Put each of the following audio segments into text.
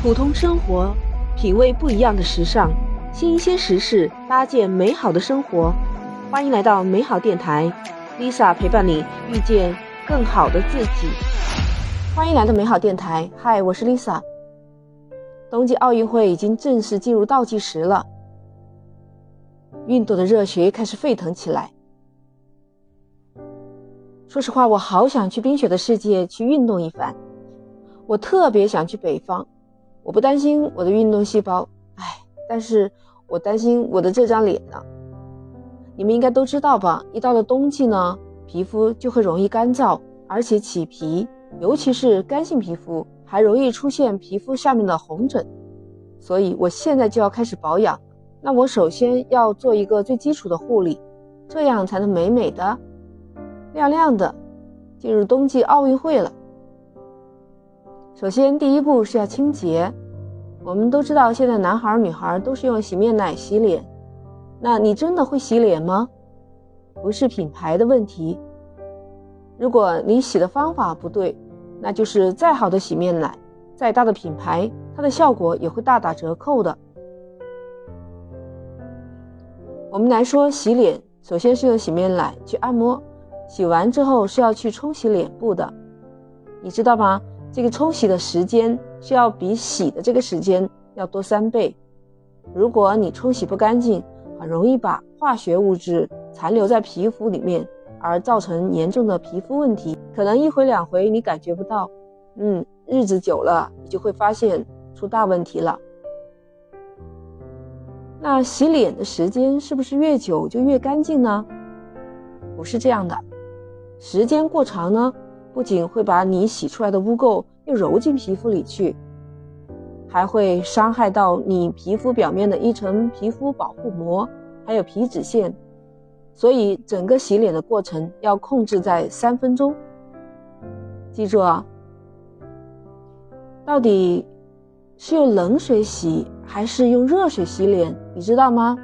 普通生活，品味不一样的时尚，新鲜时事，搭建美好的生活。欢迎来到美好电台，Lisa 陪伴你遇见更好的自己。欢迎来到美好电台，嗨，我是 Lisa。冬季奥运会已经正式进入倒计时了，运动的热血开始沸腾起来。说实话，我好想去冰雪的世界去运动一番。我特别想去北方，我不担心我的运动细胞，哎，但是我担心我的这张脸呢。你们应该都知道吧？一到了冬季呢，皮肤就会容易干燥，而且起皮，尤其是干性皮肤，还容易出现皮肤下面的红疹。所以我现在就要开始保养。那我首先要做一个最基础的护理，这样才能美美的、亮亮的进入冬季奥运会了。首先，第一步是要清洁。我们都知道，现在男孩女孩都是用洗面奶洗脸。那你真的会洗脸吗？不是品牌的问题。如果你洗的方法不对，那就是再好的洗面奶，再大的品牌，它的效果也会大打折扣的。我们来说洗脸，首先是用洗面奶去按摩，洗完之后是要去冲洗脸部的，你知道吗？这个冲洗的时间是要比洗的这个时间要多三倍。如果你冲洗不干净，很容易把化学物质残留在皮肤里面，而造成严重的皮肤问题。可能一回两回你感觉不到，嗯，日子久了你就会发现出大问题了。那洗脸的时间是不是越久就越干净呢？不是这样的，时间过长呢。不仅会把你洗出来的污垢又揉进皮肤里去，还会伤害到你皮肤表面的一层皮肤保护膜，还有皮脂腺。所以整个洗脸的过程要控制在三分钟。记住啊，到底是用冷水洗还是用热水洗脸，你知道吗？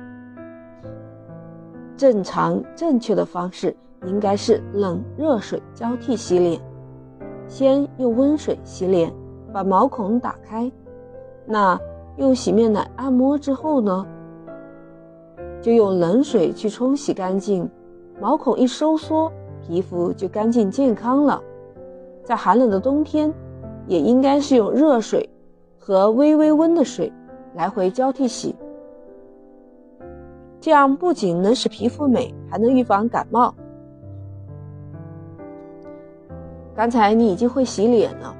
正常正确的方式。应该是冷热水交替洗脸，先用温水洗脸，把毛孔打开。那用洗面奶按摩之后呢，就用冷水去冲洗干净，毛孔一收缩，皮肤就干净健康了。在寒冷的冬天，也应该是用热水和微微温的水来回交替洗，这样不仅能使皮肤美，还能预防感冒。刚才你已经会洗脸了，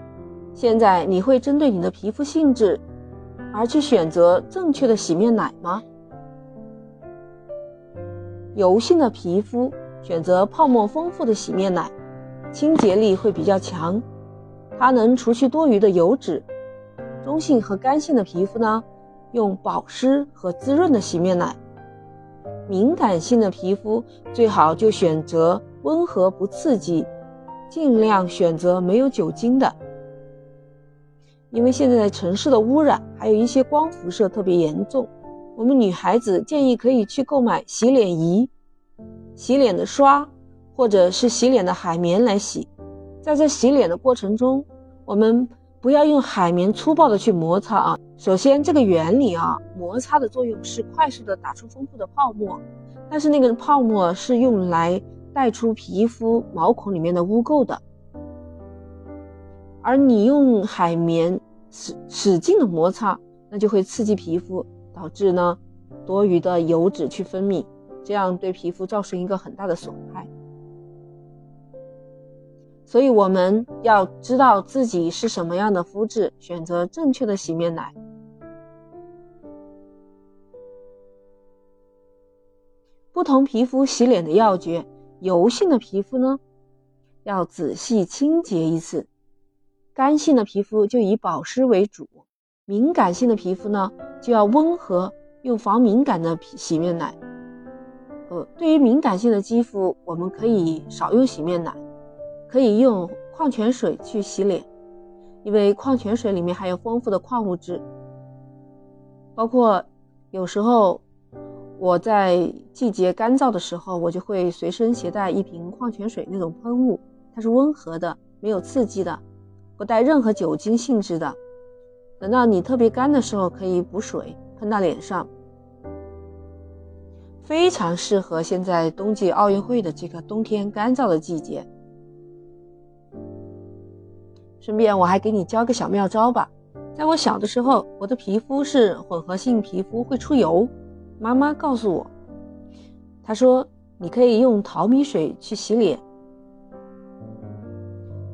现在你会针对你的皮肤性质而去选择正确的洗面奶吗？油性的皮肤选择泡沫丰富的洗面奶，清洁力会比较强，它能除去多余的油脂。中性和干性的皮肤呢，用保湿和滋润的洗面奶。敏感性的皮肤最好就选择温和不刺激。尽量选择没有酒精的，因为现在的城市的污染还有一些光辐射特别严重。我们女孩子建议可以去购买洗脸仪、洗脸的刷，或者是洗脸的海绵来洗。在这洗脸的过程中，我们不要用海绵粗暴的去摩擦啊。首先，这个原理啊，摩擦的作用是快速的打出丰富的泡沫，但是那个泡沫是用来。带出皮肤毛孔里面的污垢的，而你用海绵使使劲的摩擦，那就会刺激皮肤，导致呢多余的油脂去分泌，这样对皮肤造成一个很大的损害。所以我们要知道自己是什么样的肤质，选择正确的洗面奶。不同皮肤洗脸的要诀。油性的皮肤呢，要仔细清洁一次；干性的皮肤就以保湿为主；敏感性的皮肤呢，就要温和，用防敏感的洗面奶。呃，对于敏感性的肌肤，我们可以少用洗面奶，可以用矿泉水去洗脸，因为矿泉水里面含有丰富的矿物质，包括有时候。我在季节干燥的时候，我就会随身携带一瓶矿泉水那种喷雾，它是温和的，没有刺激的，不带任何酒精性质的，等到你特别干的时候，可以补水喷到脸上，非常适合现在冬季奥运会的这个冬天干燥的季节。顺便我还给你教个小妙招吧，在我小的时候，我的皮肤是混合性皮肤，会出油。妈妈告诉我，她说你可以用淘米水去洗脸，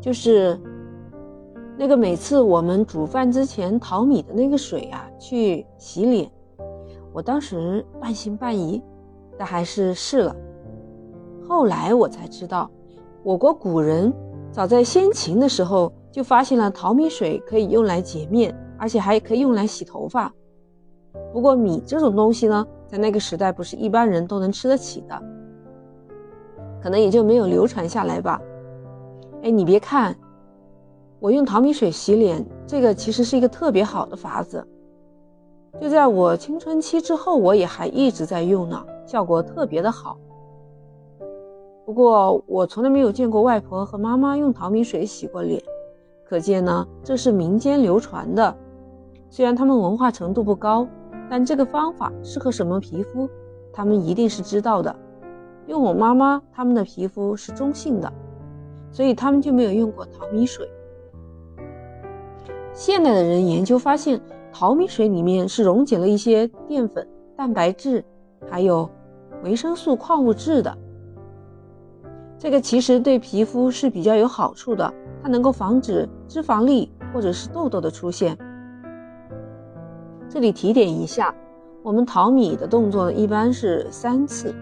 就是。那个每次我们煮饭之前淘米的那个水啊，去洗脸，我当时半信半疑，但还是试了。后来我才知道，我国古人早在先秦的时候就发现了淘米水可以用来洁面，而且还可以用来洗头发。不过米这种东西呢，在那个时代不是一般人都能吃得起的，可能也就没有流传下来吧。哎，你别看。我用淘米水洗脸，这个其实是一个特别好的法子。就在我青春期之后，我也还一直在用呢，效果特别的好。不过我从来没有见过外婆和妈妈用淘米水洗过脸，可见呢这是民间流传的。虽然他们文化程度不高，但这个方法适合什么皮肤，他们一定是知道的。用我妈妈他们的皮肤是中性的，所以他们就没有用过淘米水。现代的人研究发现，淘米水里面是溶解了一些淀粉、蛋白质，还有维生素、矿物质的。这个其实对皮肤是比较有好处的，它能够防止脂肪粒或者是痘痘的出现。这里提点一下，我们淘米的动作一般是三次，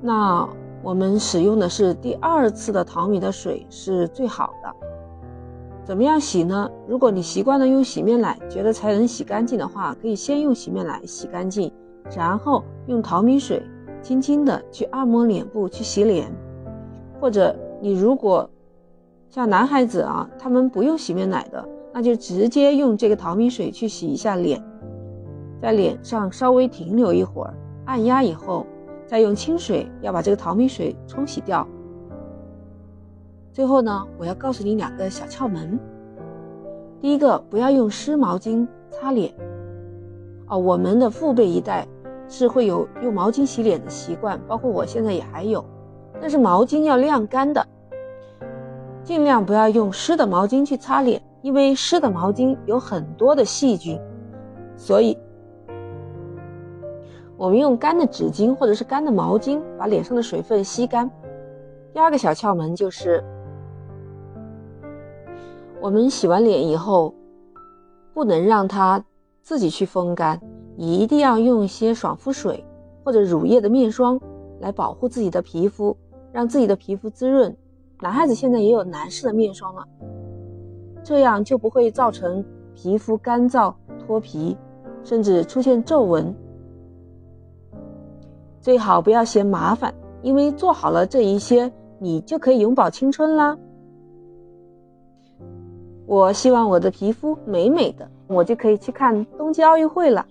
那我们使用的是第二次的淘米的水是最好的。怎么样洗呢？如果你习惯了用洗面奶，觉得才能洗干净的话，可以先用洗面奶洗干净，然后用淘米水轻轻的去按摩脸部去洗脸。或者你如果像男孩子啊，他们不用洗面奶的，那就直接用这个淘米水去洗一下脸，在脸上稍微停留一会儿，按压以后，再用清水要把这个淘米水冲洗掉。最后呢，我要告诉你两个小窍门。第一个，不要用湿毛巾擦脸。哦，我们的父辈一代是会有用毛巾洗脸的习惯，包括我现在也还有。但是毛巾要晾干的，尽量不要用湿的毛巾去擦脸，因为湿的毛巾有很多的细菌。所以，我们用干的纸巾或者是干的毛巾把脸上的水分吸干。第二个小窍门就是。我们洗完脸以后，不能让它自己去风干，一定要用一些爽肤水或者乳液的面霜来保护自己的皮肤，让自己的皮肤滋润。男孩子现在也有男士的面霜了，这样就不会造成皮肤干燥脱皮，甚至出现皱纹。最好不要嫌麻烦，因为做好了这一些，你就可以永葆青春啦。我希望我的皮肤美美的，我就可以去看冬季奥运会了。